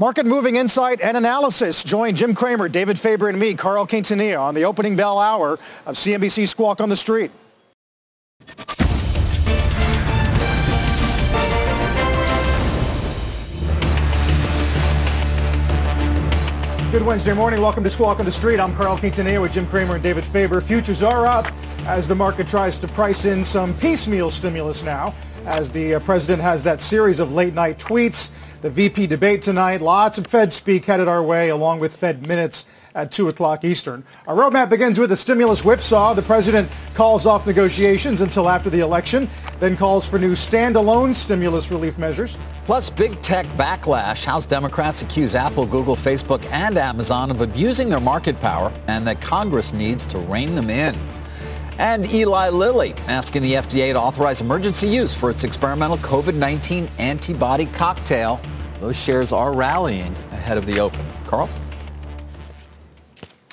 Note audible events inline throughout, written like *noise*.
Market moving insight and analysis. Join Jim Cramer, David Faber, and me, Carl Quintanilla, on the opening bell hour of CNBC Squawk on the Street. Good Wednesday morning. Welcome to Squawk on the Street. I'm Carl Quintanilla with Jim Cramer and David Faber. Futures are up as the market tries to price in some piecemeal stimulus now as the uh, president has that series of late night tweets. The VP debate tonight. Lots of Fed speak headed our way along with Fed minutes at 2 o'clock Eastern. Our roadmap begins with a stimulus whipsaw. The president calls off negotiations until after the election, then calls for new standalone stimulus relief measures. Plus, big tech backlash. House Democrats accuse Apple, Google, Facebook, and Amazon of abusing their market power and that Congress needs to rein them in. And Eli Lilly asking the FDA to authorize emergency use for its experimental COVID-19 antibody cocktail. Those shares are rallying ahead of the open. Carl?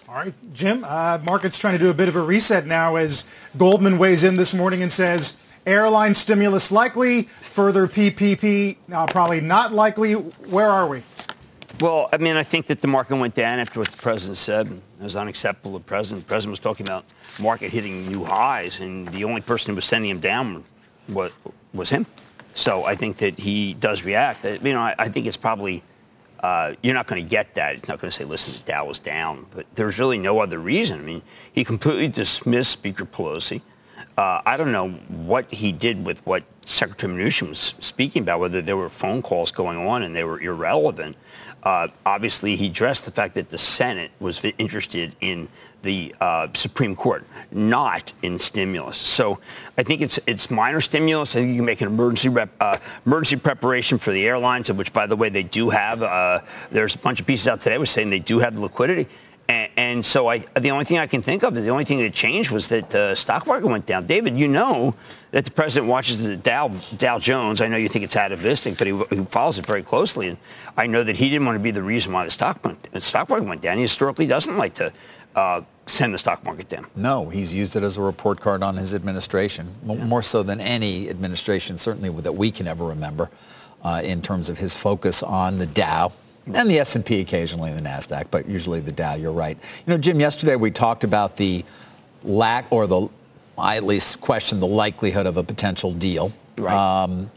All right, Jim, uh, market's trying to do a bit of a reset now as Goldman weighs in this morning and says airline stimulus likely, further PPP uh, probably not likely. Where are we? Well, I mean, I think that the market went down after what the president said. Was unacceptable. The president, the president was talking about market hitting new highs, and the only person who was sending him down was, was him. So I think that he does react. You know, I, I think it's probably – uh, you're not going to get that. It's not going to say, listen, the Dow is down. But there's really no other reason. I mean, he completely dismissed Speaker Pelosi. Uh, I don't know what he did with what Secretary Mnuchin was speaking about, whether there were phone calls going on and they were irrelevant. Uh, obviously, he addressed the fact that the Senate was interested in the uh, Supreme Court, not in stimulus. So I think it's it's minor stimulus. I think you can make an emergency rep, uh, emergency preparation for the airlines, of which, by the way, they do have. Uh, there's a bunch of pieces out today was saying they do have the liquidity. And, and, so I, the only thing I can think of is the only thing that changed was that the stock market went down. David, you know that the president watches the Dow, Dow Jones. I know you think it's atavistic, but he, he, follows it very closely. And I know that he didn't want to be the reason why the stock, went, the stock market went down. He historically doesn't like to uh, send the stock market down. No, he's used it as a report card on his administration, yeah. more so than any administration, certainly that we can ever remember, uh, in terms of his focus on the Dow. And the S&P occasionally, the NASDAQ, but usually the Dow, you're right. You know, Jim, yesterday we talked about the lack, or the, I at least question the likelihood of a potential deal. Right. Um,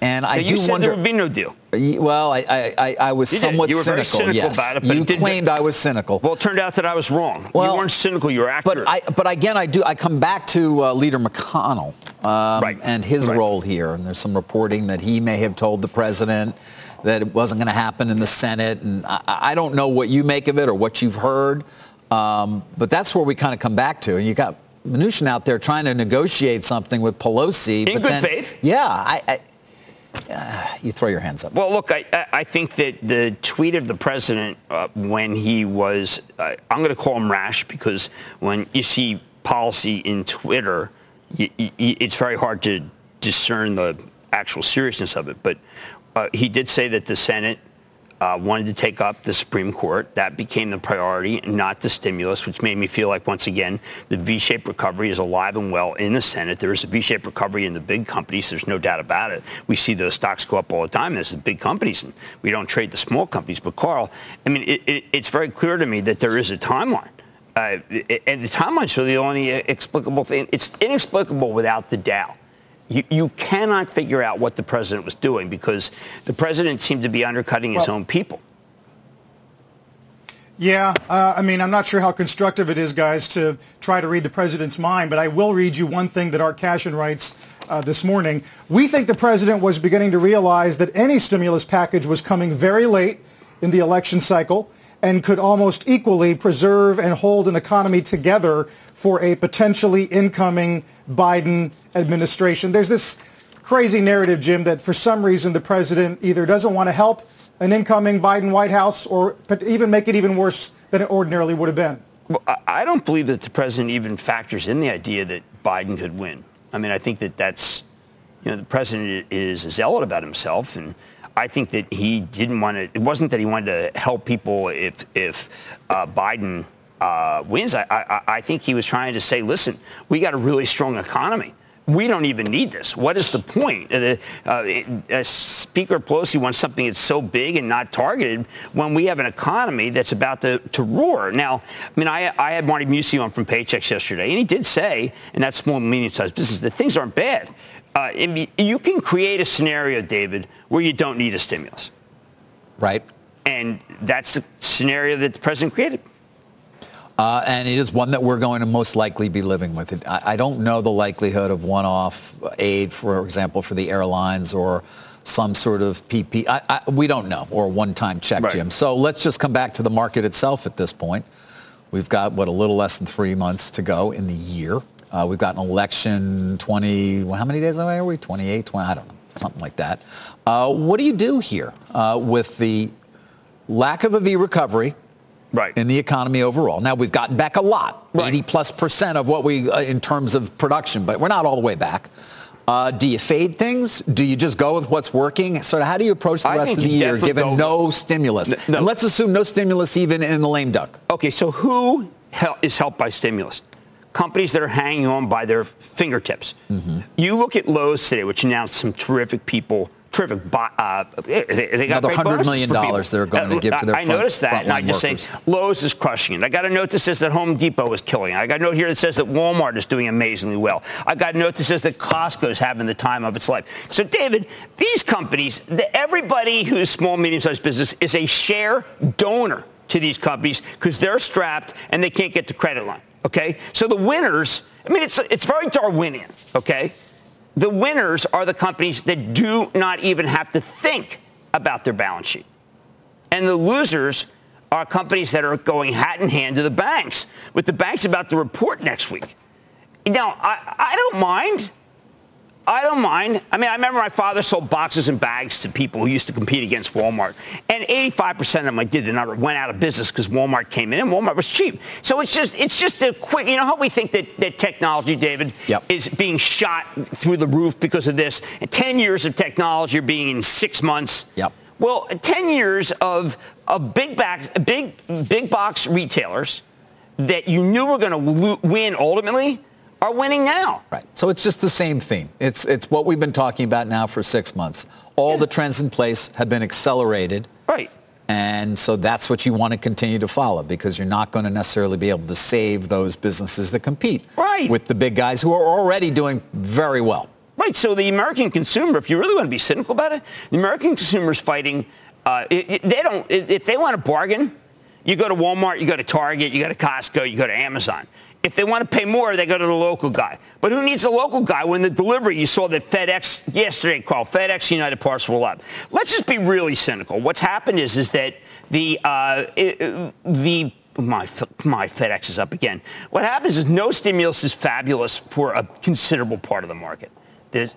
and I you do said wonder. there would be no deal. Well, I, I, I was you somewhat you cynical. Cynical yes. about it, but you claimed I was cynical. Well, it turned out that I was wrong. Well, you weren't cynical. You were accurate. But I, but again, I do. I come back to uh, Leader McConnell um, right. and his right. role here. And there's some reporting that he may have told the president that it wasn't going to happen in the Senate. And I, I, don't know what you make of it or what you've heard. Um, but that's where we kind of come back to. And you got Mnuchin out there trying to negotiate something with Pelosi. In but good then, faith. Yeah. I, I uh, you throw your hands up. Well, look, I, I think that the tweet of the president uh, when he was, uh, I'm going to call him rash because when you see policy in Twitter, you, you, it's very hard to discern the actual seriousness of it. But uh, he did say that the Senate uh, wanted to take up the Supreme Court. That became the priority, not the stimulus, which made me feel like, once again, the V-shaped recovery is alive and well in the Senate. There is a V-shaped recovery in the big companies. There's no doubt about it. We see those stocks go up all the time. There's the big companies, and we don't trade the small companies. But, Carl, I mean, it, it, it's very clear to me that there is a timeline. Uh, and the timeline's really the only explicable thing. It's inexplicable without the Dow. You, you, cannot figure out what the president was doing because the president seemed to be undercutting his well, own people. Yeah, uh, I mean, I'm not sure how constructive it is, guys, to try to read the president's mind, but I will read you one thing that Art Cashin writes uh, this morning. We think the president was beginning to realize that any stimulus package was coming very late in the election cycle and could almost equally preserve and hold an economy together for a potentially incoming Biden administration. There's this crazy narrative, Jim, that for some reason the president either doesn't want to help an incoming Biden White House or even make it even worse than it ordinarily would have been? Well, I don't believe that the president even factors in the idea that Biden could win. I mean, I think that that's, you know, the president is a zealot about himself, and I think that he didn't want to. It wasn't that he wanted to help people if if uh, Biden uh, wins. I, I, I think he was trying to say, listen, we got a really strong economy we don't even need this. What is the point? Uh, uh, Speaker Pelosi wants something that's so big and not targeted when we have an economy that's about to, to roar. Now, I mean, I, I had Marty Mucci on from Paychex yesterday, and he did say, and that's small and medium-sized business, that things aren't bad. Uh, you can create a scenario, David, where you don't need a stimulus. Right. And that's the scenario that the president created. Uh, and it is one that we're going to most likely be living with. It. I, I don't know the likelihood of one-off aid, for example, for the airlines or some sort of PP. I, I, we don't know, or a one-time check, right. Jim. So let's just come back to the market itself at this point. We've got, what, a little less than three months to go in the year. Uh, we've got an election 20, well, how many days away are we? 28, 20, I don't know, something like that. Uh, what do you do here uh, with the lack of a V recovery? Right. in the economy overall. Now we've gotten back a lot, right. 80 plus percent of what we uh, in terms of production, but we're not all the way back. Uh, do you fade things? Do you just go with what's working? So how do you approach the I rest of the year given no stimulus? No. And let's assume no stimulus even in the lame duck. Okay, so who is helped by stimulus? Companies that are hanging on by their fingertips. Mm-hmm. You look at Lowe's today, which announced some terrific people terrific. Uh, they, got Another hundred million dollars they're going to give to their. I front, noticed that, and I just workers. say Lowe's is crushing it. I got a note that says that Home Depot is killing it. I got a note here that says that Walmart is doing amazingly well. I got a note that says that Costco is having the time of its life. So, David, these companies, the, everybody who's small, medium-sized business is a share donor to these companies because they're strapped and they can't get the credit line. Okay, so the winners. I mean, it's it's very Darwinian. Okay the winners are the companies that do not even have to think about their balance sheet. And the losers are companies that are going hat in hand to the banks, with the banks about to report next week. Now, I, I don't mind I don't mind. I mean, I remember my father sold boxes and bags to people who used to compete against Walmart. And 85% of them I did, they went out of business because Walmart came in and Walmart was cheap. So it's just it's just a quick, you know how we think that, that technology, David, yep. is being shot through the roof because of this. And 10 years of technology are being in six months. Yep. Well, 10 years of, of big, back, big, big box retailers that you knew were going to win ultimately – are winning now. Right. So it's just the same theme. It's, it's what we've been talking about now for six months. All yeah. the trends in place have been accelerated. Right. And so that's what you want to continue to follow because you're not going to necessarily be able to save those businesses that compete right. with the big guys who are already doing very well. Right. So the American consumer, if you really want to be cynical about it, the American consumer is fighting. Uh, it, it, they don't. If they want to bargain, you go to Walmart, you go to Target, you go to Costco, you go to Amazon. If they want to pay more, they go to the local guy. But who needs a local guy when the delivery, you saw that FedEx yesterday called FedEx United Parcel up. Let's just be really cynical. What's happened is, is that the, uh, the my, my FedEx is up again. What happens is no stimulus is fabulous for a considerable part of the market. There's,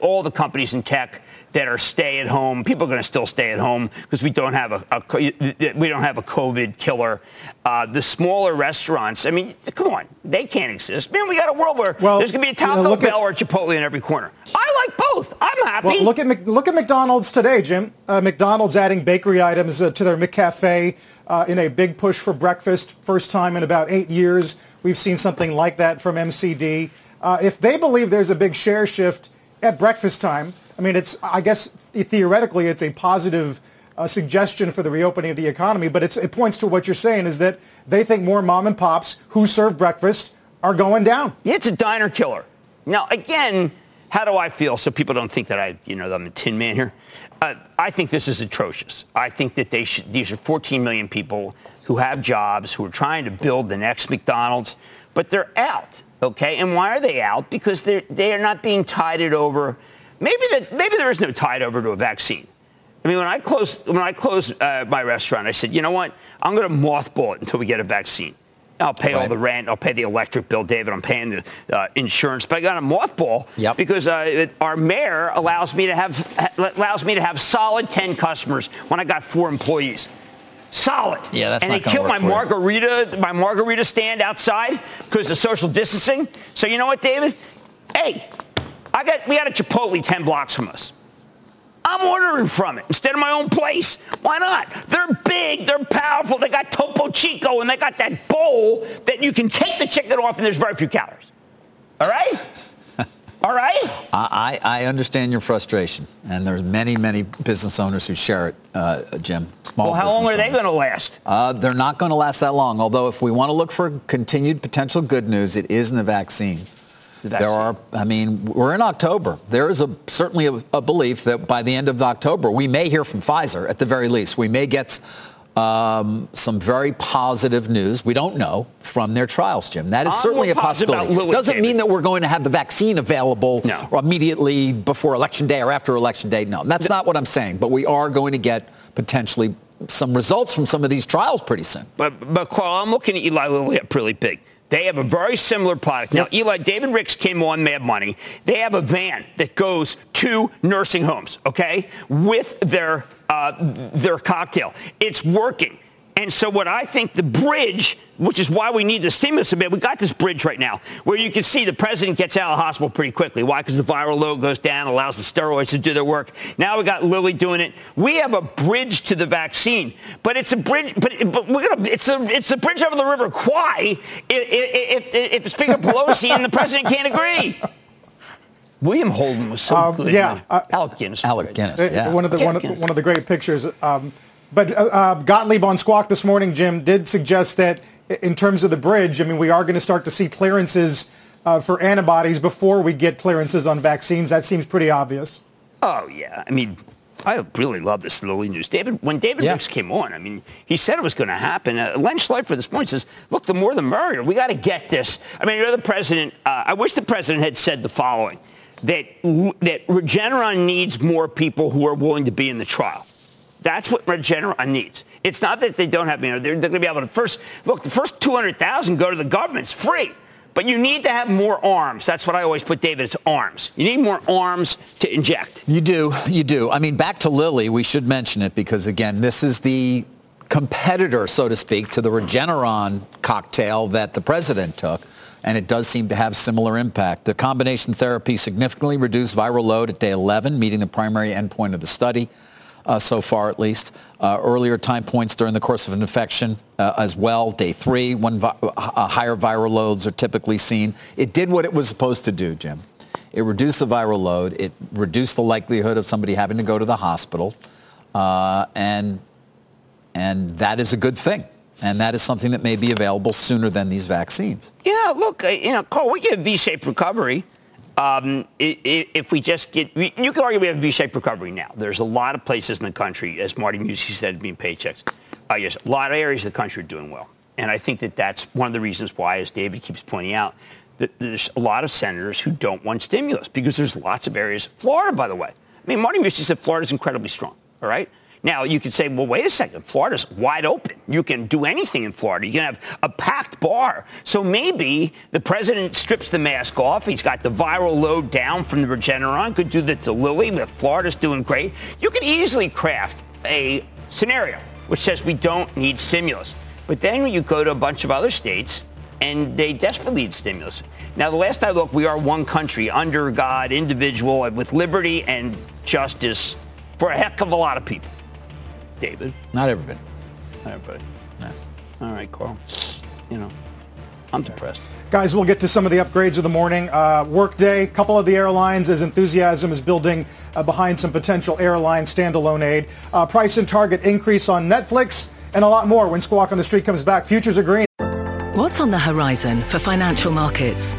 all the companies in tech that are stay at home, people are going to still stay at home because we don't have a, a, we don't have a COVID killer. Uh, the smaller restaurants, I mean, come on, they can't exist. Man, we got a world where well, there's going to be a Taco Bell or Chipotle in every corner. I like both. I'm happy. Well, look at look at McDonald's today, Jim. Uh, McDonald's adding bakery items uh, to their McCafe uh, in a big push for breakfast. First time in about eight years we've seen something like that from MCD. Uh, if they believe there's a big share shift at breakfast time, I mean, it's I guess theoretically it's a positive uh, suggestion for the reopening of the economy, but it points to what you're saying is that they think more mom and pops who serve breakfast are going down. It's a diner killer. Now, again, how do I feel so people don't think that I, you know, I'm a tin man here? Uh, I think this is atrocious. I think that they should, these are 14 million people who have jobs, who are trying to build the next McDonald's, but they're out. Okay, and why are they out? Because they're they are not being tided over. Maybe that maybe there is no tide over to a vaccine. I mean, when I closed when I closed uh, my restaurant, I said, you know what? I'm going to mothball it until we get a vaccine. I'll pay all the rent. I'll pay the electric bill, David. I'm paying the uh, insurance, but I got a mothball Yep. because uh, it- our mayor allows me to have allows me to have solid 10 customers when I got four employees. Solid. Yeah, that's and they killed my for you. margarita my margarita stand outside because of social distancing. So you know what, David? Hey, I got we got a Chipotle 10 blocks from us. I'm ordering from it instead of my own place. Why not? They're big, they're powerful, they got Topo Chico, and they got that bowl that you can take the chicken off and there's very few calories. All right? All right? I, I I understand your frustration, and there's many, many business owners who share it, uh, Jim. Small Well, how long are they going to last? Uh, they're not going to last that long. Although, if we want to look for continued potential good news, it is in the vaccine. There are, I mean, we're in October. There is a certainly a, a belief that by the end of October, we may hear from Pfizer at the very least. We may get um, some very positive news. We don't know from their trials, Jim. That is I'm certainly a possibility. Doesn't mean that we're going to have the vaccine available No. immediately before election day or after election day. No, that's not what I'm saying. But we are going to get potentially some results from some of these trials pretty soon. But, but Carl, I'm looking at Eli Lilly up really big. They have a very similar product. Now, Eli, David Ricks came on Mad Money. They have a van that goes to nursing homes, okay, with their, uh, their cocktail. It's working. And so what I think the bridge, which is why we need the stimulus a bit, we got this bridge right now where you can see the president gets out of the hospital pretty quickly. Why? Because the viral load goes down, allows the steroids to do their work. Now we got Lilly doing it. We have a bridge to the vaccine, but it's a bridge, but, but we're gonna, it's a, it's a bridge over the River Kwai if, if, if, if Speaker Pelosi and the president can't agree. William Holden was so Um, good. yeah, man. uh, Alec Guinness. Alec. Guinness, Uh, yeah. One of the one of, one of the great pictures. Um, but uh, uh, Gottlieb on Squawk this morning, Jim, did suggest that in terms of the bridge, I mean, we are going to start to see clearances uh, for antibodies before we get clearances on vaccines. That seems pretty obvious. Oh yeah, I mean, I really love this Lilly news. David, when David Yeah. Ricks came on, I mean, he said it was going to happen. Uh, Len Schleifer this morning says, "Look, the more the merrier. We got to get this." I mean, you're the president. Uh, I wish the president had said the following: that that Regeneron needs more people who are willing to be in the trial. That's what Regeneron needs. It's not that they don't have, you know, they're, they're going to be able to first, look, the first 200,000 go to the government. It's free. But you need to have more arms. That's what I always put, David. It's arms. You need more arms to inject. You do, you do. I mean, back to Lilly, we should mention it because, again, this is the competitor, so to speak, to the Regeneron cocktail that the president took, and it does seem to have similar impact. The combination therapy significantly reduced viral load at day 11, meeting the primary endpoint of the study. Uh, so far at least. Uh, earlier time points during the course of an infection uh, as well, day three, when vi- uh, higher viral loads are typically seen. It did what it was supposed to do, Jim. It reduced the viral load. It reduced the likelihood of somebody having to go to the hospital. Uh, and, and that is a good thing. And that is something that may be available sooner than these vaccines. Yeah, look, uh, you know, Carl, we get a V-shaped recovery. Um, if we just get, you can argue we have a V-shaped recovery now. There's a lot of places in the country, as Marty Mucci said, being Paychex. Uh, yes, a lot of areas of the country are doing well. And I think that that's one of the reasons why, as David keeps pointing out, that there's a lot of senators who don't want stimulus because there's lots of areas. Florida, by the way. I mean, Marty Mucci said Florida's incredibly strong, all right? Now, you could say, well, wait a second. Florida's wide open. You can do anything in Florida. You can have a packed bar. So maybe the president strips the mask off. He's got the viral load down from the Regeneron. Could do that to Lilly, but Florida's doing great. You could easily craft a scenario which says we don't need stimulus. But then you go to a bunch of other states and they desperately need stimulus. Now, the last I looked, we are one country under God, individual, with liberty and justice for a heck of a lot of people. David. Not everybody. Everybody. All right, Carl. You know, I'm depressed. Guys, we'll get to some of the upgrades of the morning. Uh, workday, couple of the airlines as enthusiasm is building uh, behind some potential airline standalone aid. Uh, price and target increase on Netflix and a lot more when Squawk on the Street comes back. Futures are green. What's on the horizon for financial markets?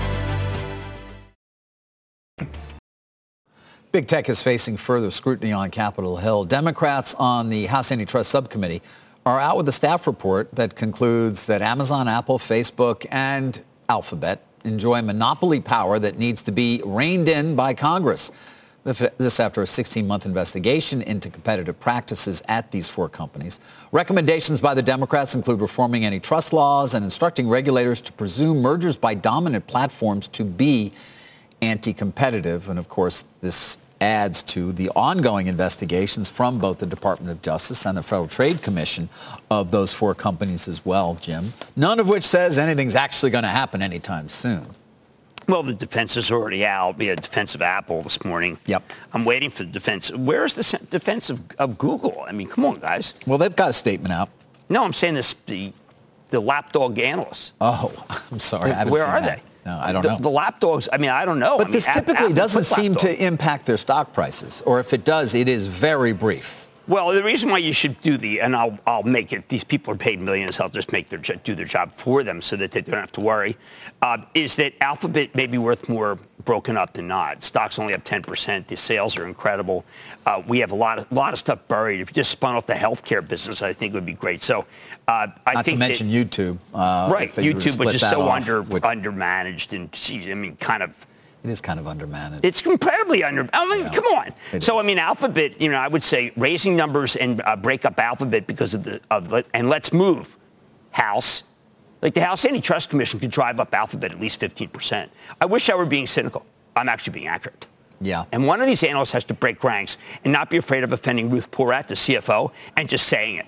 Big tech is facing further scrutiny on Capitol Hill. Democrats on the House Antitrust Subcommittee are out with a staff report that concludes that Amazon, Apple, Facebook, and Alphabet enjoy monopoly power that needs to be reined in by Congress. This after a 16-month investigation into competitive practices at these four companies. Recommendations by the Democrats include reforming antitrust laws and instructing regulators to presume mergers by dominant platforms to be anti-competitive. And of course, this adds to the ongoing investigations from both the Department of Justice and the Federal Trade Commission of those four companies as well, Jim. None of which says anything's actually going to happen anytime soon. Well, the defense is already out. We had defense of Apple this morning. Yep. I'm waiting for the defense. Where's the defense of, of Google? I mean, come on, guys. Well, they've got a statement out. No, I'm saying this the the lapdog analysts. Oh, *laughs* I'm sorry. Where are that. they? No, I don't the, know. The lapdogs, I mean, I don't know. But I this mean, typically Apple doesn't seem lapdog. to impact their stock prices. Or if it does, it is very brief. Well, the reason why you should do the, and I'll, I'll make it, these people are paid millions, I'll just make their, do their job for them so that they don't have to worry, uh, is that Alphabet may be worth more broken up than not. Stock's only up 10%. The sales are incredible. Uh, we have a lot of, lot of stuff buried. If you just spun off the healthcare business, I think it would be great. So uh, I Not think to mention that, YouTube. Uh, right, if they were to YouTube, which is so off, under, which- undermanaged and, geez, I mean, kind of It is kind of undermanaged. it's incredibly under. I mean, Yeah. come on. So is. I mean, Alphabet. You know, I would say raising numbers and uh, break up Alphabet because of the of the, and let's move House. Like the House Antitrust Commission could drive up Alphabet at least 15 percent. I wish I were being cynical. I'm actually being accurate. yeah. And one of these analysts has to break ranks and not be afraid of offending Ruth Porat, the CFO, and just saying it.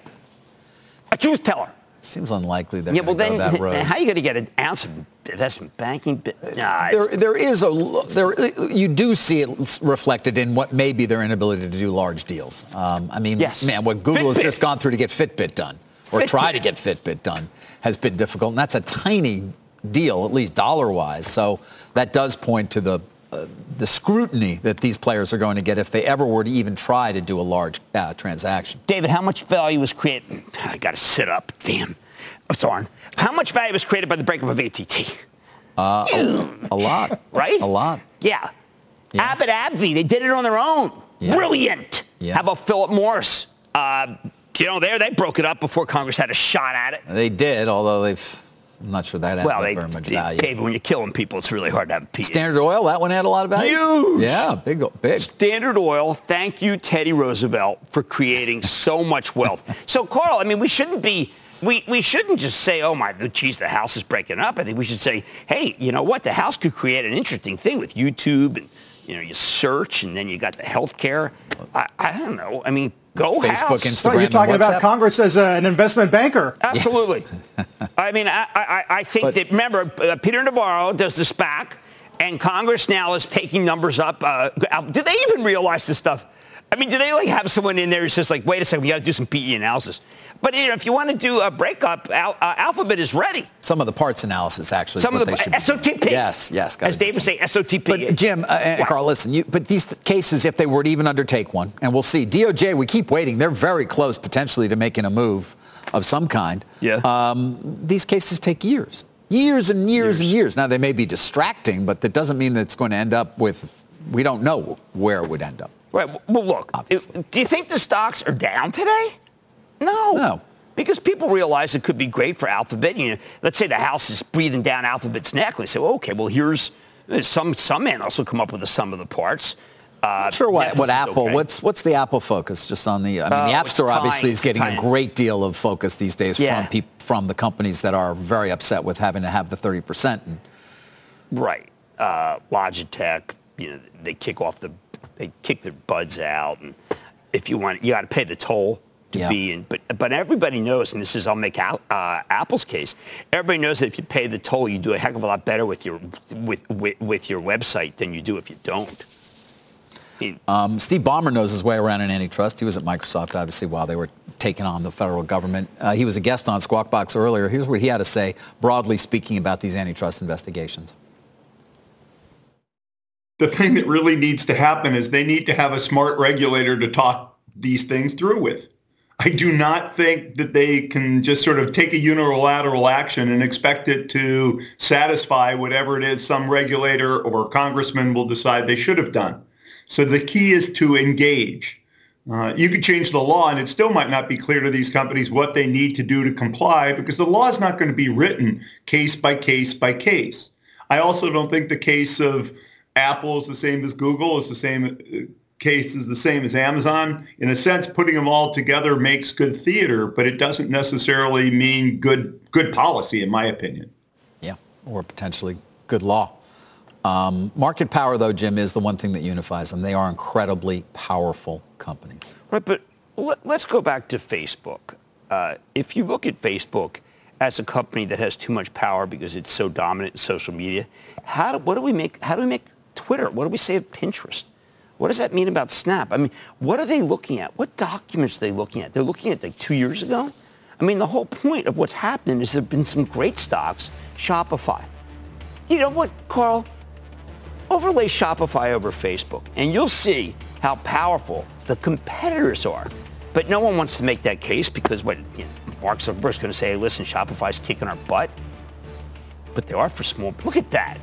A truth teller. Seems unlikely they're Yeah, well then, go that *laughs* road. how are you going to get an ounce of investment banking? Nah, there, there is a there. You do see it reflected in what may be their inability to do large deals. Um, I mean, Yes. man, what Google has just gone through to get Fitbit done, or Fitbit. try to get Fitbit done, has been difficult, and that's a tiny deal, at least dollar-wise. So that does point to the the scrutiny that these players are going to get if they ever were to even try to do a large uh, transaction. David, how much value was created? I got to sit up. Damn. I'm sorry. How much value was created by the breakup of ATT? A lot, Right? A lot. Yeah. Yeah. Abbott AbbVie, they did it on their own. Yeah. Brilliant. Yeah. How about Philip Morris? Uh, you know, there they broke it up before Congress had a shot at it. They did, although they've. I'm not sure that Well, they, very much they- value. David, when you're killing people, it's really hard to have a. Standard Oil, that one had a lot of value. Huge. Yeah, big, big. Standard Oil, thank you, Teddy Roosevelt, for creating so much wealth. So, Carl, I mean, we shouldn't be, we, we shouldn't just say, oh, my, oh, geez, the house is breaking up. I think we should say, hey, you know what? The house could create an interesting thing with YouTube and, you know, you search and then you got the health care. I, I don't know. I mean, go Facebook, house. Instagram. Well, you're talking and about Congress as uh, an investment banker. Absolutely. I mean, I, I, I think But- that, remember, uh, Peter Navarro does the SPAC, and Congress now is taking numbers up. Uh, do they even realize this stuff? I mean, do they like have someone in there who's just like, wait a second, we got to do some PE analysis? But you know, if you want to do a breakup, Al, uh, Alphabet is ready. Some of the parts analysis, actually. Some of the. SOTP. Yes, yes. As Dave would say, SOTP. But Jim uh, and What? Carl, listen. You, but these cases, if they were to even undertake one, and we'll see. DOJ, we keep waiting. They're very close, potentially, to making a move of some kind. Yeah. Um, these cases take years, years and years, and years. Now they may be distracting, but that doesn't mean that it's going to end up with. We don't know where it would end up. Right. Well, look. Obviously. do you think the stocks are down today? No. No. Because people realize it could be great for Alphabet. You know, let's say the House is breathing down Alphabet's neck. We say, well, okay, well, here's uh, some some analysts will come up with the sum of the parts. Uh, Sure. What, Netflix what Apple? okay. What's what's the Apple focus? Just on the. I mean, Oh, the App it's Store obviously is getting a great deal of focus these days Yeah. from peop, from the companies that are very upset with having to have the 30 percent. Right. Uh, Logitech, you know, they kick off the, they kick their buds out, and if you want, you got to pay the toll to Yeah. be in. But but everybody knows, and this is I'll make Al- uh, Apple's case. Everybody knows that if you pay the toll, you do a heck of a lot better with your with with, with your website than you do if you don't. Um, Steve Ballmer knows his way around in antitrust. He was at Microsoft, obviously, while they were taking on the federal government. Uh, he was a guest on Squawk Box earlier. Here's what he had to say, broadly speaking, about these antitrust investigations. the thing that really needs to happen is they need to have a smart regulator to talk these things through with. I do not think that they can just sort of take a unilateral action and expect it to satisfy whatever it is some regulator or congressman will decide they should have done. So the key is to engage. Uh, you could change the law and it still might not be clear to these companies what they need to do to comply because the law is not going to be written case by case by case. I also don't think the case of Apple is the same as Google is the same case is the same as Amazon. In a sense, putting them all together makes good theater, but it doesn't necessarily mean good good policy, in my opinion. Yeah, or potentially good law. Um, market power, though, Jim, is the one thing that unifies them. They are incredibly powerful companies. Right, but let, us go back to Facebook. Uh, if you look at Facebook as a company that has too much power because it's so dominant in social media, how do, what do we make? How do we make Twitter? What do we say of Pinterest? What does that mean about Snap? I mean, what are they looking at? What documents are they looking at? They're looking at like two years ago. I mean, the whole point of what's happening is there have been some great stocks. Shopify. You know what, Carl? Overlay Shopify over Facebook, and you'll see how powerful the competitors are. But no one wants to make that case because what you know, Mark Zuckerberg's going to say, listen, Shopify's kicking our butt. But they are for small. Look at that.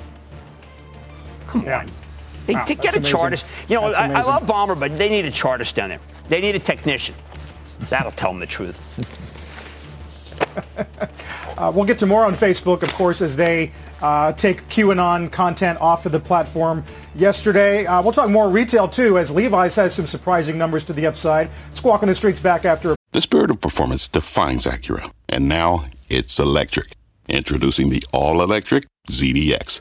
Come yeah. on. They, wow, get a amazing. chartist. You know, I, I, love Ballmer, but they need a chartist down there. They need a technician. That'll tell them the truth. *laughs* uh, we'll get to more on Facebook, of course, as they uh, take QAnon content off of the platform yesterday. Uh, we'll talk more retail too, as Levi's has some surprising numbers to the upside. Squawk on the streets back after. The spirit of performance defines Acura, and now it's electric. Introducing the all-electric ZDX,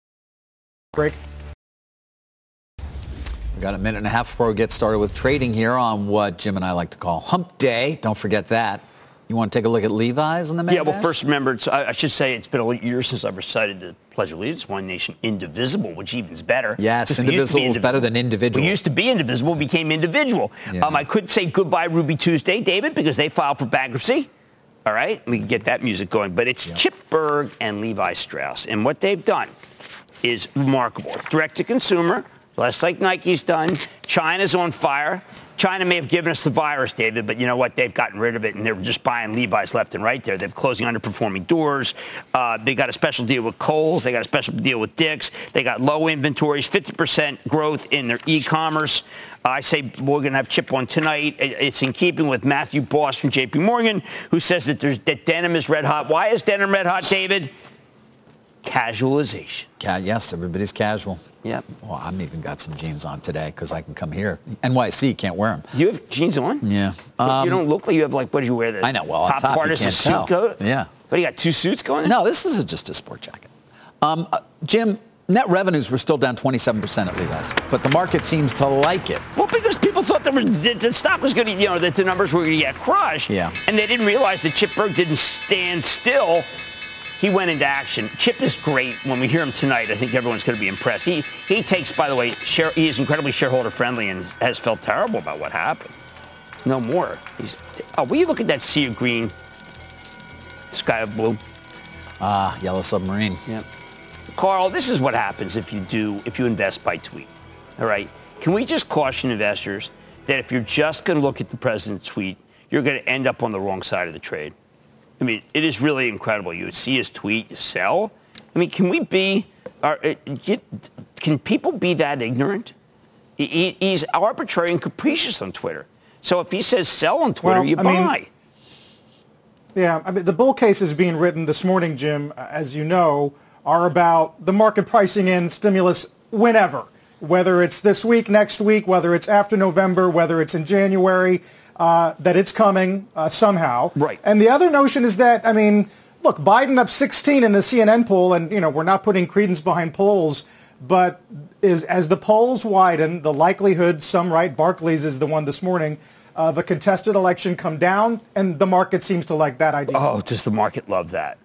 Break. We got a minute and a half before we get started with trading here on what Jim and I like to call Hump Day. Don't forget that. You want to take a look at Levi's in the map? Yeah, well, first remember, I should say it's been a year since I've recited the Pledge of Allegiance, One Nation Indivisible, which even is better. Yes, indivisible is better than individual. We used to be indivisible, became individual. Yeah. Um, I could say goodbye Ruby Tuesday, David, because they filed for bankruptcy. All right, we can get that music going. But it's yep. Chip Bergh and Levi Strauss. And what they've done is remarkable. Direct to consumer, less like Nike's done. China's on fire. China may have given us the virus, David, but you know what? They've gotten rid of it, and they're just buying Levi's left and right there. They're closing underperforming doors. Uh, they got a special deal with Kohl's. They got a special deal with Dick's. They got low inventories, 50% growth in their e-commerce. I say we're going to have Chip on tonight. It's in keeping with Matthew Boss from J.P. Morgan, who says that, that denim is red hot. Why is denim red hot, David? Casualization. yes, everybody's casual. Yep. Well, I've even got some jeans on today because I can come here. NYC can't wear them. You have jeans on? Yeah. Um, you don't look like you have like what do you wear? The I know. Well, top, top part is a suit tell. coat. Yeah. But you got two suits going? No, this is just a sport jacket. Um, uh, Jim, net revenues were still down 27% at Levi's, but the market seems to like it. Well, because people thought that the stock was going to, you know, that the numbers were going to get crushed. Yeah. And they didn't realize that Chip Bergh didn't stand still he went into action. Chip is great. When we hear him tonight, I think everyone's going to be impressed. He he takes, by the way, share, he is incredibly shareholder friendly and has felt terrible about what happened. No more. He's, oh, will you look at that sea of green, sky of blue? Ah, yellow submarine. Yep. Carl, this is what happens if you do if you invest by tweet. All right. Can we just caution investors that if you're just going to look at the president's tweet, you're going to end up on the wrong side of the trade? I mean, it is really incredible. You see his tweet, you sell. I mean, can we be Are, uh, can people be that ignorant? He, he's arbitrary and capricious on Twitter. So if he says sell on Twitter, well, you I buy. Mean, yeah, I mean, the bull cases being written this morning, Jim, as you know, are about the market pricing in stimulus whenever, whether it's this week, next week, whether it's after November, whether it's in January, uh, that it's coming uh, somehow. Right. And the other notion is that, I mean, look, Biden up 16 in the CNN poll, and, you know, we're not putting credence behind polls, but is as the polls widen, the likelihood, some right, Barclays is the one this morning, of a contested election come down, and the market seems to like that idea. Oh, does the market love that?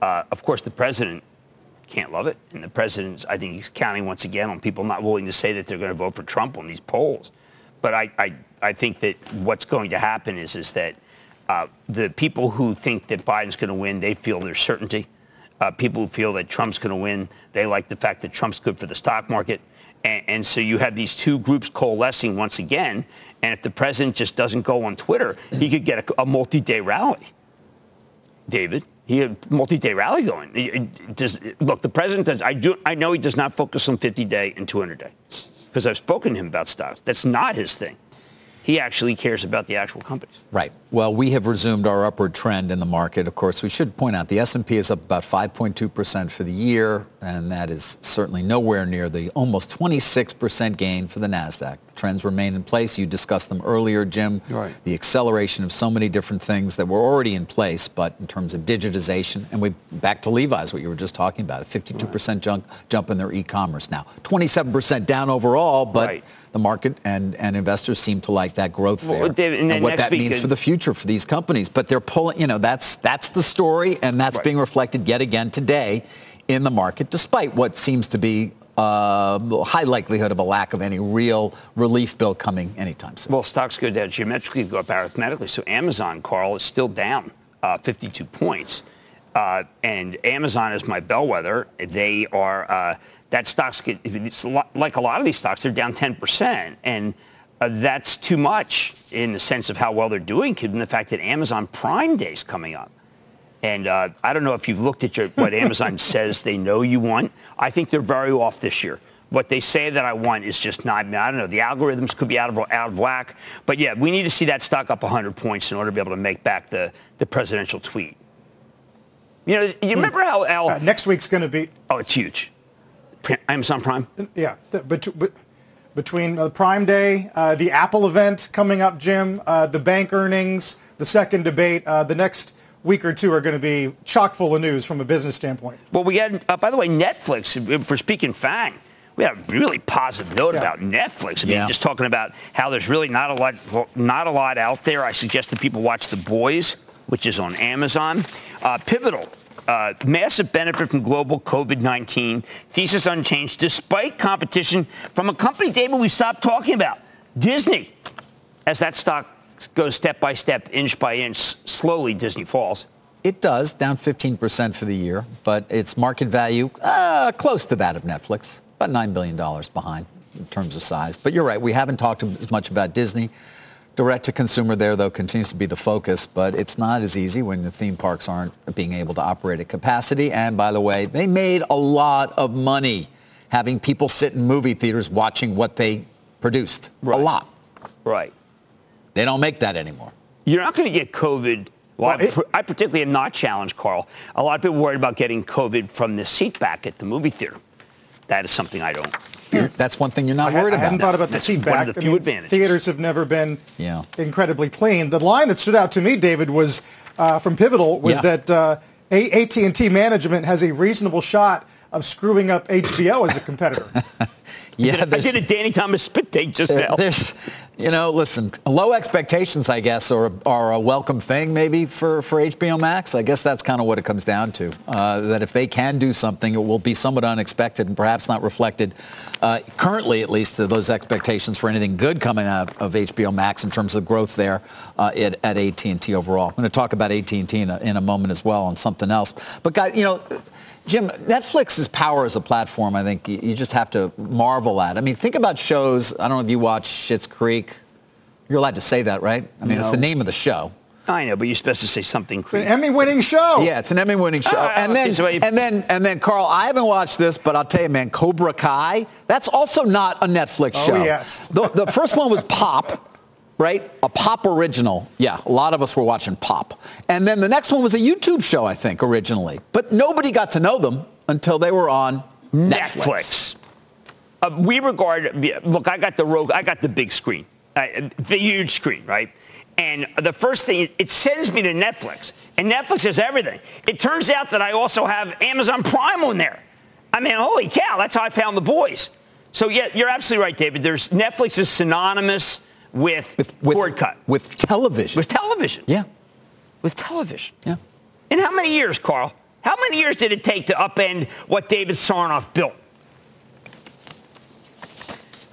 Uh, of course, the president can't love it, and the president, I think he's counting once again on people not willing to say that they're going to vote for Trump on these polls. But I, I, I think that what's going to happen is, is that uh, the people who think that Biden's going to win, they feel their certainty. Uh, people who feel that Trump's going to win, they like the fact that Trump's good for the stock market. And, and, so you have these two groups coalescing once again. And if the president just doesn't go on Twitter, he could get a, a multi-day rally. David, he had a multi-day rally going. Does, look, the president does. I do. I know he does not focus on 50-day and 200-day because I've spoken to him about stocks. That's not his thing he actually cares about the actual companies. Right. Well, we have resumed our upward trend in the market. Of course, we should point out the S&P is up about 5.2% for the year, and that is certainly nowhere near the almost 26% gain for the Nasdaq. The trends remain in place. You discussed them earlier, Jim. Right. The acceleration of so many different things that were already in place, but in terms of digitization, and we back to Levi's, what you were just talking about, a 52% right. jump, jump in their e-commerce now. 27% down overall, but right. The market and, and investors seem to like that growth there well, David, and, and what that means for the future for these companies. But they're pulling, you know, that's that's the story, and that's right. being reflected yet again today in the market, despite what seems to be uh, high likelihood of a lack of any real relief bill coming anytime soon. Well, stocks go down geometrically, go up arithmetically. So Amazon, Carl, is still down uh, 52 points. Uh, and Amazon is my bellwether. They are, uh, that stock's, get, it's a lot, like a lot of these stocks, they're down 10%. And uh, that's too much in the sense of how well they're doing, given the fact that Amazon Prime Day is coming up. And uh, I don't know if you've looked at your, *laughs* what Amazon says they know you want. I think they're very off this year. What they say that I want is just not, I don't know, the algorithms could be out of, out of whack. But yeah, we need to see that stock up 100 points in order to be able to make back the, the presidential tweet. You know, you remember how Al... Uh, next week's going to be... Oh, it's huge. Amazon Prime? Yeah. But, but between uh, Prime Day, uh, the Apple event coming up, Jim, uh, the bank earnings, the second debate, uh, the next week or two are going to be chock full of news from a business standpoint. Well, we had, uh, by the way, Netflix, for speaking FANG, we have a really positive note yeah. about Netflix. I mean, yeah. just talking about how there's really not a lot, not a lot out there. I suggest that people watch The Boys, which is on Amazon. Uh, Pivotal, uh, massive benefit from global COVID-19. Thesis unchanged despite competition from a company, David, we stopped talking about, Disney. As that stock goes step by step, inch by inch, slowly Disney falls. It does, down 15% for the year, but its market value uh, close to that of Netflix, about $9 billion behind in terms of size. But you're right, we haven't talked as much about Disney. Direct to consumer there, though, continues to be the focus, but it's not as easy when the theme parks aren't being able to operate at capacity. And by the way, they made a lot of money having people sit in movie theaters watching what they produced. Right. A lot. Right. They don't make that anymore. You're not going to get COVID. Well, well it, I particularly am not challenged, Carl. A lot of people worried about getting COVID from the seat back at the movie theater. That is something I don't that's one thing you're not worried I, about. I hadn't thought about the that's seat back. One of the few I mean, advantages. Theaters have never been yeah. incredibly clean. The line that stood out to me, David, was uh, from Pivotal was yeah. that uh, AT&T management has a reasonable shot of screwing up HBO as a competitor. *laughs* yeah, I did a Danny Thomas spit take just there, now. There's, you know, listen, low expectations, I guess, are, are a welcome thing maybe for, for HBO Max. I guess that's kind of what it comes down to. Uh, that if they can do something, it will be somewhat unexpected and perhaps not reflected uh, currently, at least, those expectations for anything good coming out of HBO Max in terms of growth there uh, at, at AT&T overall. I'm going to talk about AT&T in a, in a moment as well on something else. But, guys, you know, Jim, Netflix's power as a platform, I think you just have to marvel at. I mean, think about shows. I don't know if you watch Schitt's Creek. You're allowed to say that, right? I mean, no. it's the name of the show. I know, but you're supposed to say something. It's an Emmy-winning show. Yeah, it's an Emmy-winning show. Uh, and then, okay, so and then, and then, Carl, I haven't watched this, but I'll tell you, man, Cobra Kai. That's also not a Netflix Oh, show. yes. The, the first one was Pop. Right? A pop original. Yeah, a lot of us were watching pop. And then the next one was a YouTube show, I think, originally. But nobody got to know them until they were on Netflix. Netflix. Uh, we regard look. I got the rogue. I got the big screen, uh, the huge screen, right? And the first thing it sends me to Netflix, and Netflix is everything. It turns out that I also have Amazon Prime on there. I mean, holy cow! That's how I found the boys. So yeah, you're absolutely right, David. There's Netflix is synonymous with, With, with, cord cut, With television. with television, yeah, with television. yeah. In how many years, Carl? How many years did it take to upend what David Sarnoff built?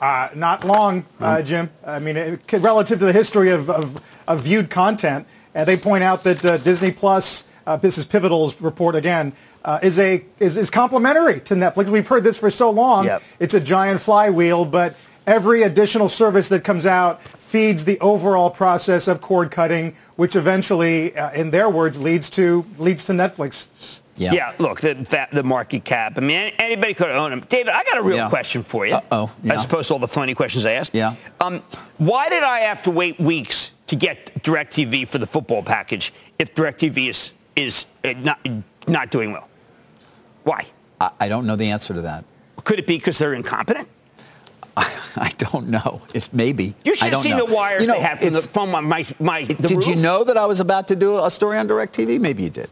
Uh, not long, uh, Jim. I mean, it, relative to the history of, of, of viewed content, and they point out that uh, Disney Plus, uh, this is Pivotal's report again, uh, is a is, is complementary to Netflix. We've heard this for so long. Yep. It's a giant flywheel, but every additional service that comes out feeds the overall process of cord cutting, which eventually, uh, in their words, leads to leads to Netflix. Yeah. Yeah, look, the, the market cap. I mean, anybody could own them. David, I got a real Yeah. question for you. Uh-oh, yeah. As opposed to all the funny questions I asked. Yeah. Um, why did I have to wait weeks to get DirecTV for the football package if DirecTV is, is uh, not, not doing well? Why? I, I don't know the answer to that. Could it be because they're incompetent? *laughs* I don't know. It's maybe. You should have seen know. the wires You know, they had from, the, from my, my, my Did you know that I was about to do a story on DirecTV? Maybe you did.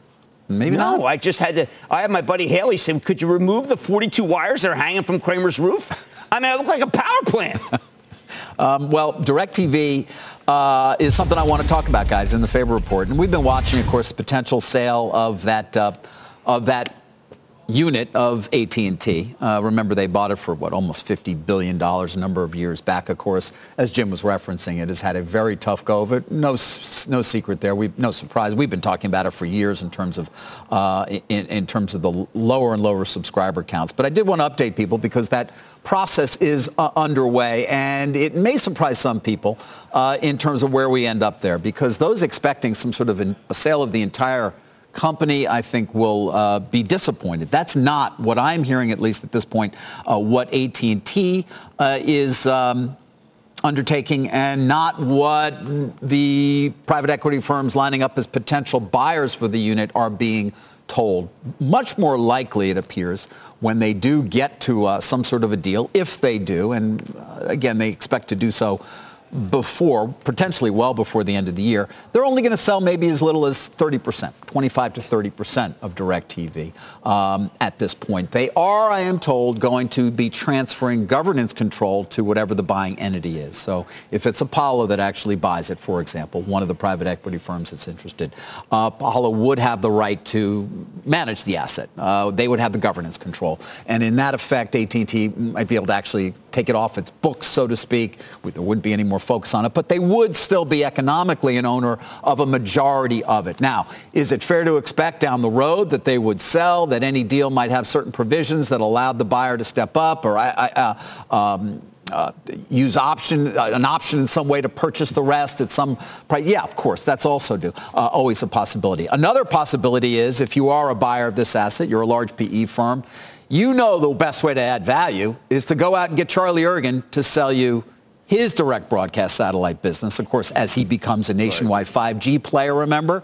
Maybe No, not. I just had to. I had my buddy Haley say, "Could you remove the 42 wires that are hanging from Cramer's roof?" I mean, I look like a power plant. *laughs* Um, well, DirecTV uh, is something I want to talk about, guys, in the Faber report. And we've been watching, of course, the potential sale of that uh, of that unit of AT&T. Uh, remember, they bought it for, what, almost $50 billion a number of years back, of course. As Jim was referencing, it has had a very tough go of it. No, no secret there. We, no surprise. We've been talking about it for years in terms of, uh, in, in terms of the lower and lower subscriber counts. But I did want to update people because that process is uh, underway, and it may surprise some people uh, in terms of where we end up there, because those expecting some sort of a sale of the entire company, I think, will uh, be disappointed. That's not what I'm hearing, at least at this point, uh, what AT&T uh, is um, undertaking and not what the private equity firms lining up as potential buyers for the unit are being told. Much more likely, it appears, when they do get to uh, some sort of a deal, if they do, and uh, again, they expect to do so before, potentially well before the end of the year, they're only going to sell maybe as little as 30%, 25 to 30% of DirecTV um, at this point. They are, I am told, going to be transferring governance control to whatever the buying entity is. So if it's Apollo that actually buys it, for example, one of the private equity firms that's interested, uh, Apollo would have the right to manage the asset. Uh, they would have the governance control. And in that effect, AT&T might be able to actually take it off its books, so to speak. There wouldn't be any more focus on it, but they would still be economically an owner of a majority of it. Now, is it fair to expect down the road that they would sell, that any deal might have certain provisions that allowed the buyer to step up or I, I, uh, um, uh, use option uh, an option in some way to purchase the rest at some price. Yeah, of course, that's also do, uh, always a possibility. Another possibility is if you are a buyer of this asset, you're a large PE firm, you know the best way to add value is to go out and get Charlie Ergen to sell you his direct broadcast satellite business, of course, as he becomes a nationwide 5G player, remember?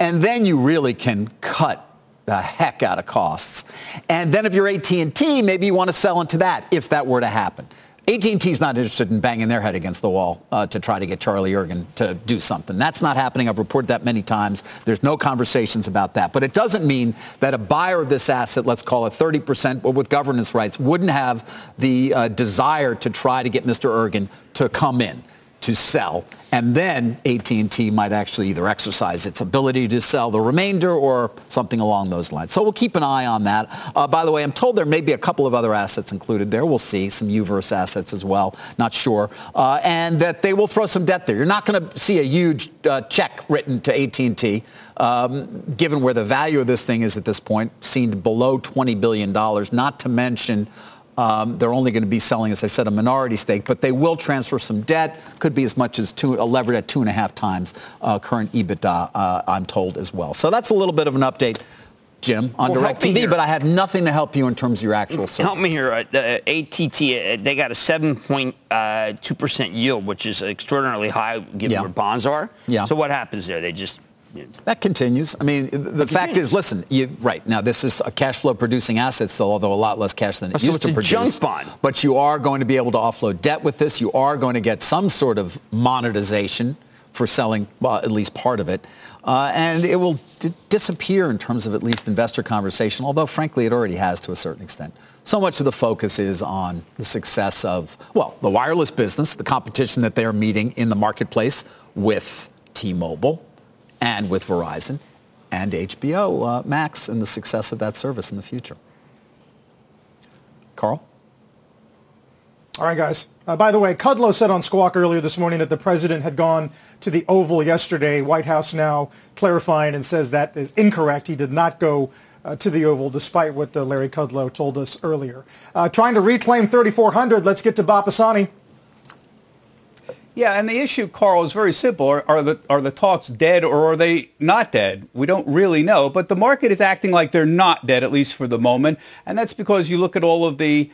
And then you really can cut the heck out of costs. And then if you're AT&T, maybe you want to sell into that if that were to happen. AT&T's not interested in banging their head against the wall uh, to try to get Charlie Ergen to do something. That's not happening. I've reported that many times. There's no conversations about that. But it doesn't mean that a buyer of this asset, let's call it 30% with governance rights, wouldn't have the uh, desire to try to get Mr. Ergen to come in to sell. And then AT&T might actually either exercise its ability to sell the remainder or something along those lines. So we'll keep an eye on that. Uh, by the way, I'm told there may be a couple of other assets included there. We'll see some Uverse assets as well. Not sure. Uh, and that they will throw some debt there. You're not going to see a huge uh, check written to AT&T, um, given where the value of this thing is at this point, seen below $20 billion, not to mention Um, they're only going to be selling, as I said, a minority stake, but they will transfer some debt. Could be as much as two, a levered at two and a half times uh, current EBITDA, uh, I'm told as well. So that's a little bit of an update. Jim, on Well, DirecTV, but I have nothing to help you in terms of your actual service. Help me here. Uh, the ATT, uh, they got a 7.2% yield, which is extraordinarily high given Yeah. where bonds are. Yeah. So what happens there? They just That continues. I mean, the fact continues. is, listen, you, right now this is a cash flow producing asset still, although a lot less cash than it Oh, so used it's to a produce. junk bond. But you are going to be able to offload debt with this. You are going to get some sort of monetization for selling well, at least part of it. Uh, and it will d- disappear in terms of at least investor conversation, although frankly it already has to a certain extent. So much of the focus is on the success of, well, the wireless business, the competition that they're meeting in the marketplace with T-Mobile and with Verizon and HBO uh, Max and the success of that service in the future. Carl? All right, guys. Uh, by the way, Kudlow said on Squawk earlier this morning that the president had gone to the Oval yesterday. White House now clarifying and says that is incorrect. He did not go uh, to the Oval, despite what uh, Larry Kudlow told us earlier. Uh, trying to reclaim 3,400. Let's get to Bob Pisani. Yeah, and the issue, Carl, is very simple. Are, are, the are the talks dead or are they not dead? We don't really know, but the market is acting like they're not dead, at least for the moment, and that's because you look at all of the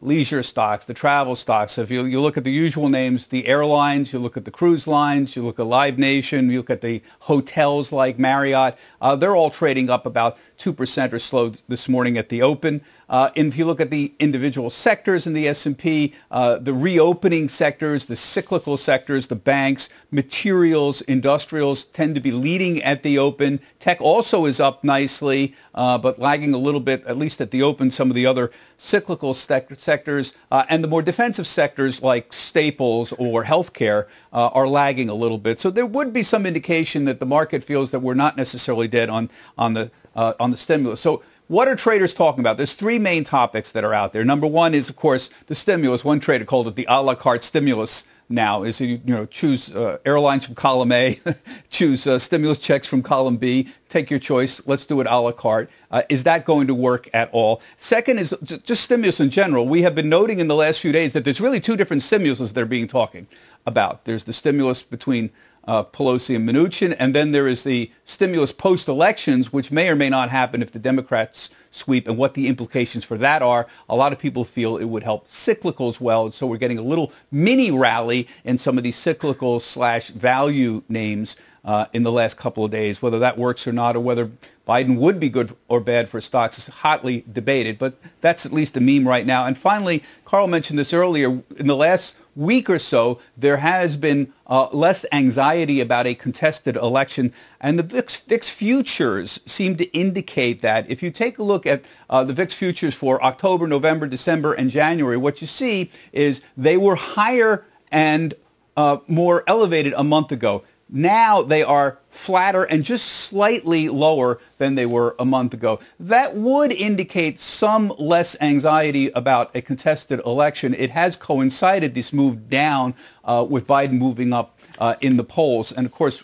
leisure stocks, the travel stocks. If you, you look at the usual names, the airlines, you look at the cruise lines, you look at Live Nation, you look at the hotels like Marriott, uh, they're all trading up about 2% or so this morning at the open. Uh, and if you look at the individual sectors in the S&P, uh, the reopening sectors, the cyclical sectors, the banks, materials, industrials tend to be leading at the open. Tech also is up nicely, uh, but lagging a little bit, at least at the open, some of the other cyclical sec- sectors. Uh, and the more defensive sectors like staples or healthcare uh, are lagging a little bit. So there would be some indication that the market feels that we're not necessarily dead on, on, the, uh, on the stimulus. So what are traders talking about? There's three main topics that are out there. Number one is, of course, the stimulus. One trader called it the a la carte stimulus now is you, you know choose uh, airlines from column A, *laughs* choose uh, stimulus checks from column B. Take your choice. Let's do it a la carte. Uh, is that going to work at all? Second is j- just stimulus in general. We have been noting in the last few days that there's really two different stimuluses that are being talking about. There's the stimulus between uh, Pelosi and Mnuchin, and then there is the stimulus post-elections, which may or may not happen if the Democrats sweep, and what the implications for that are. A lot of people feel it would help cyclicals well, and so we're getting a little mini rally in some of these cyclical slash value names uh, in the last couple of days. Whether that works or not, or whether Biden would be good or bad for stocks is hotly debated, but that's at least a meme right now. And finally, Carl mentioned this earlier. In the last week or so, there has been uh, less anxiety about a contested election, and the VIX, VIX futures seem to indicate that. If you take a look at uh, the VIX futures for October, November, December, and January, what you see is they were higher and uh, more elevated a month ago. Now they are flatter and just slightly lower than they were a month ago. That would indicate some less anxiety about a contested election. It has coincided this move down uh, with Biden moving up uh, in the polls. And of course,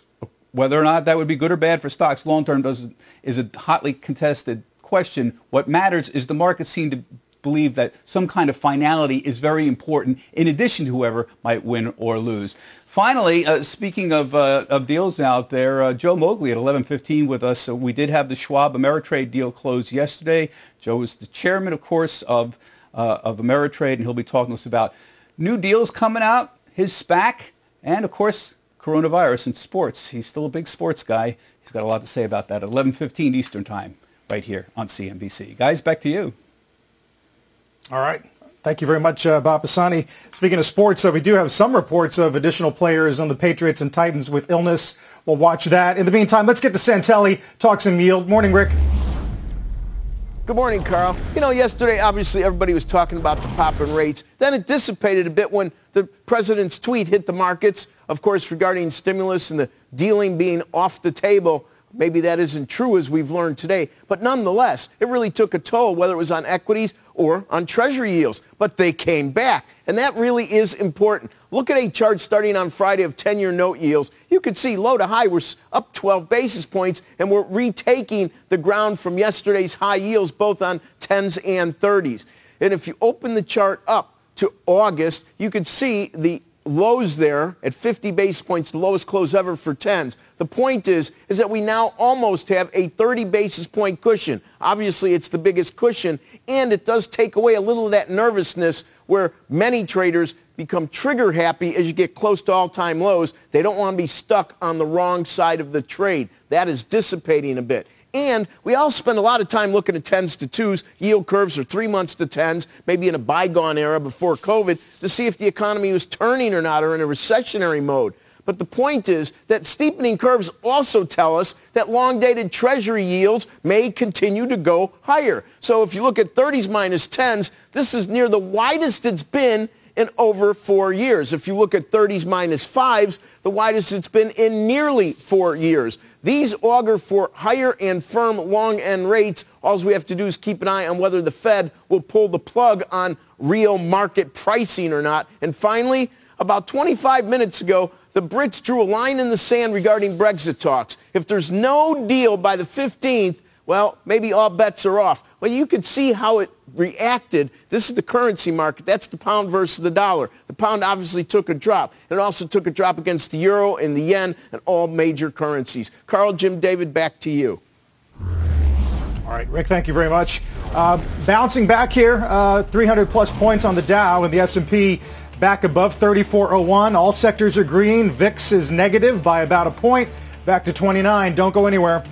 whether or not that would be good or bad for stocks long term is a hotly contested question. What matters is the markets seem to believe that some kind of finality is very important in addition to whoever might win or lose. Finally, uh, speaking of, uh, of deals out there, uh, Joe Moglia at 11:15 with us. So we did have the Schwab Ameritrade deal close yesterday. Joe is the chairman, of course, of uh, of Ameritrade, and he'll be talking to us about new deals coming out, his SPAC, and of course coronavirus and sports. He's still a big sports guy. He's got a lot to say about that at 11:15 Eastern Time, right here on CNBC. Guys, back to you. All right. Thank you very much, uh, Bob Pisani. Speaking of sports, uh, we do have some reports of additional players on the Patriots and Titans with illness. We'll watch that. In the meantime, let's get to Santelli, talk some yield. Morning, Rick. Good morning, Carl. You know, yesterday, obviously, everybody was talking about the pop in rates. Then it dissipated a bit when the president's tweet hit the markets, of course, regarding stimulus and the dealing being off the table. Maybe that isn't true as we've learned today. But nonetheless, it really took a toll, whether it was on equities or on treasury yields. But they came back. And that really is important. Look at a chart starting on Friday of 10-year note yields. You can see low to high, we're up 12 basis points, and we're retaking the ground from yesterday's high yields, both on 10s and 30s. And if you open the chart up to August, you can see the lows there at 50 basis points, the lowest close ever for 10s. The point is, is that we now almost have a 30 basis point cushion. Obviously, it's the biggest cushion, and it does take away a little of that nervousness where many traders become trigger happy as you get close to all-time lows. They don't want to be stuck on the wrong side of the trade. That is dissipating a bit. And we all spend a lot of time looking at 10s to 2s, yield curves or three months to 10s, maybe in a bygone era before COVID, to see if the economy was turning or not or in a recessionary mode. But the point is that steepening curves also tell us that long-dated treasury yields may continue to go higher. So if you look at 30s minus 10s, this is near the widest it's been in over four years. If you look at 30s minus 5s, the widest it's been in nearly four years. These augur for higher and firm long end rates. All we have to do is keep an eye on whether the Fed will pull the plug on real market pricing or not. And finally, about 25 minutes ago, the Brits drew a line in the sand regarding Brexit talks. If there's no deal by the 15th, well, maybe all bets are off. Well, you could see how it reacted. This is the currency market. That's the pound versus the dollar. The pound obviously took a drop. It also took a drop against the euro and the yen and all major currencies. Carl, Jim, David, back to you. All right, Rick, thank you very much. Uh, bouncing back here, uh, 300 plus points on the Dow and the S&P back above 3401. All sectors are green. VIX is negative by about a point. Back to 29. Don't go anywhere.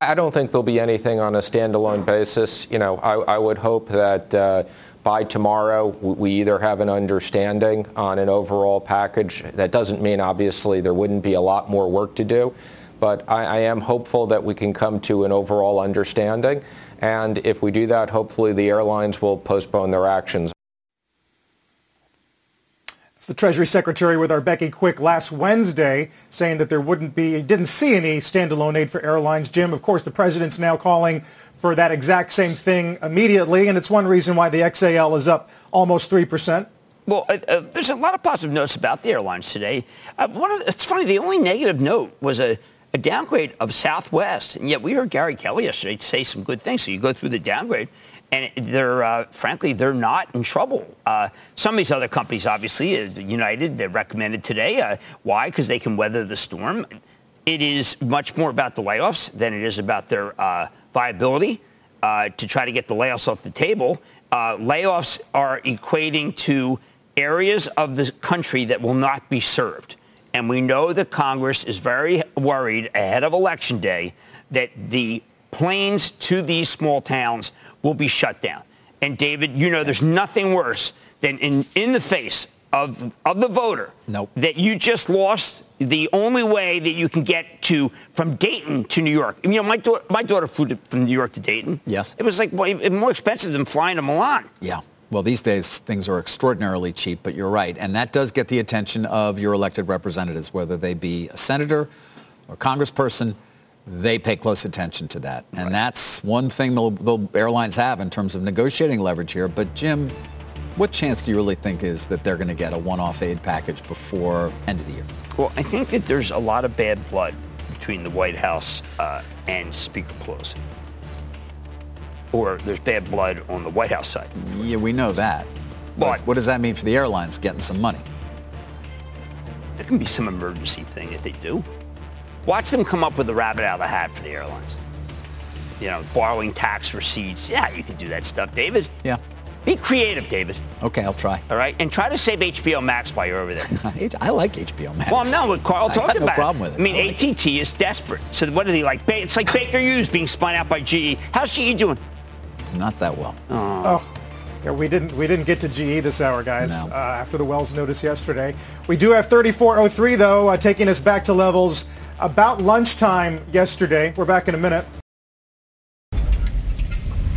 I don't think there'll be anything on a standalone basis. You know, I, I would hope that uh, by tomorrow we either have an understanding on an overall package. That doesn't mean obviously there wouldn't be a lot more work to do, but I, I am hopeful that we can come to an overall understanding. And if we do that, hopefully the airlines will postpone their actions the Treasury Secretary with our Becky Quick last Wednesday saying that there wouldn't be, didn't see any standalone aid for airlines. Jim, of course, the president's now calling for that exact same thing immediately, and it's one reason why the XAL is up almost 3%. Well, uh, uh, there's a lot of positive notes about the airlines today. Uh, one of the, it's funny, the only negative note was a, a downgrade of Southwest, and yet we heard Gary Kelly yesterday say some good things. So you go through the downgrade and they're uh, frankly they're not in trouble. Uh, some of these other companies, obviously, uh, United, they're recommended today. Uh, why? Because they can weather the storm. It is much more about the layoffs than it is about their uh, viability uh, to try to get the layoffs off the table. layoffs are equating to areas of the country that will not be served. And we know that Congress is very worried ahead of Election Day that the planes to these small towns will be shut down. And David, you know, there's nothing worse than in, in the face of, of the voter nope. that you just lost the only way that you can get to from Dayton to New York. You know, my, daughter, my daughter flew to, from New York to Dayton. Yes. It was like more expensive than flying to Milan. Yeah. Well, these days things are extraordinarily cheap, but you're right. And that does get the attention of your elected representatives, whether they be a senator or congressperson they pay close attention to that. And right. that's one thing the, the airlines have in terms of negotiating leverage here. But Jim, what chance do you really think is that they're going to get a one-off aid package before end of the year? Well, I think that there's a lot of bad blood between the White House uh, and Speaker Pelosi. Or there's bad blood on the White House side. Yeah, we know that. But what does that mean for the airlines getting some money? There can be some emergency thing that they do. Watch them come up with a rabbit out of the hat for the airlines. You know, borrowing tax receipts. Yeah, you can do that stuff, David. Yeah. Be creative, David. Okay, I'll try. All right, and try to save HBO Max while you're over there. *laughs* I like HBO Max. Well, I'm not what Carl talked I about. no problem with it. I mean, I like ATT is desperate. So what are they like? It's like Baker Hughes being spun out by GE. How's GE doing? Not that well. Oh. oh. Yeah, we didn't we didn't get to GE this hour, guys. No. Uh, after the Wells notice yesterday, we do have 3403 though, uh, taking us back to levels about lunchtime yesterday. We're back in a minute.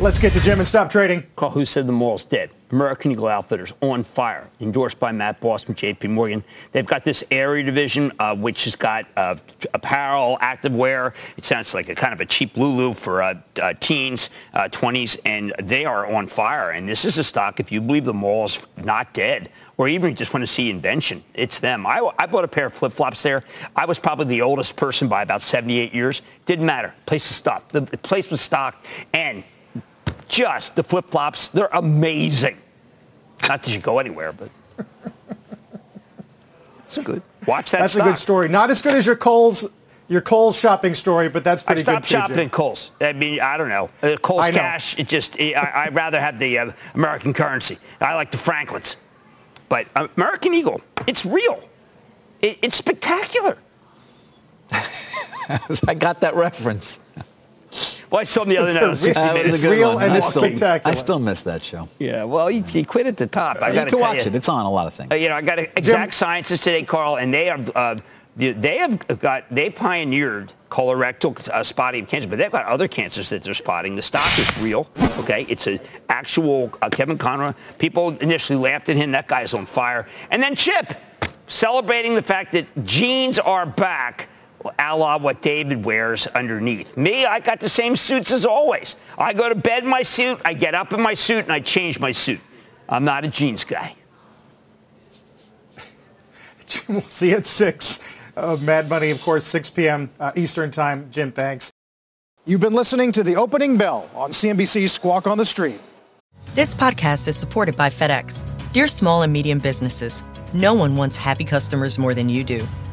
Let's get to Jim and stop trading. Call who said the mall's dead. American Eagle Outfitters on fire, endorsed by Matt Boss from J.P. Morgan. They've got this Aerie division, uh, which has got uh, apparel, activewear. It sounds like a kind of a cheap Lulu for uh, uh teens, 20s, uh, and they are on fire. And this is a stock, if you believe the mall is not dead, or even you just want to see invention, it's them. I, I bought a pair of flip-flops there. I was probably the oldest person by about 78 years. Didn't matter. Place was stocked. The place was stocked, and just the flip flops. They're amazing. Not that you go anywhere, but it's good. Watch that. That's stock. a good story. Not as good as your Kohl's your Kohl's shopping story, but that's pretty I pretty stopped good. shopping at Kohl's. I mean, I don't know. Uh, Kohl's I know. cash, it just, I, I'd rather have the uh, American currency. I like the Franklins. But uh, American Eagle, it's real. It, it's spectacular. *laughs* I got that reference. Well, I saw him the other *laughs* night on 60 That was a Minutes. good real one. and I it's still, spectacular. I still miss that show. Yeah, well, he, he quit at the top. I you got to can tell watch you. it. It's on a lot of things. Uh, you know, I got exact sciences today, Carl, and they have uh, they have got they pioneered colorectal uh, spotting of cancer, but they've got other cancers that they're spotting. The stock is real. Okay, it's an actual uh, Kevin Conroy. People initially laughed at him. That guy is on fire. And then Chip celebrating the fact that jeans are back. A la what David wears underneath. Me, I got the same suits as always. I go to bed in my suit, I get up in my suit, and I change my suit. I'm not a jeans guy. *laughs* We'll see you at 6. Uh, Mad Money, of course, 6 p.m. Uh, Eastern Time. Jim, thanks. You've been listening to The Opening Bell on CNBC Squawk on the Street. This podcast is supported by FedEx. Dear small and medium businesses, no one wants happy customers more than you do.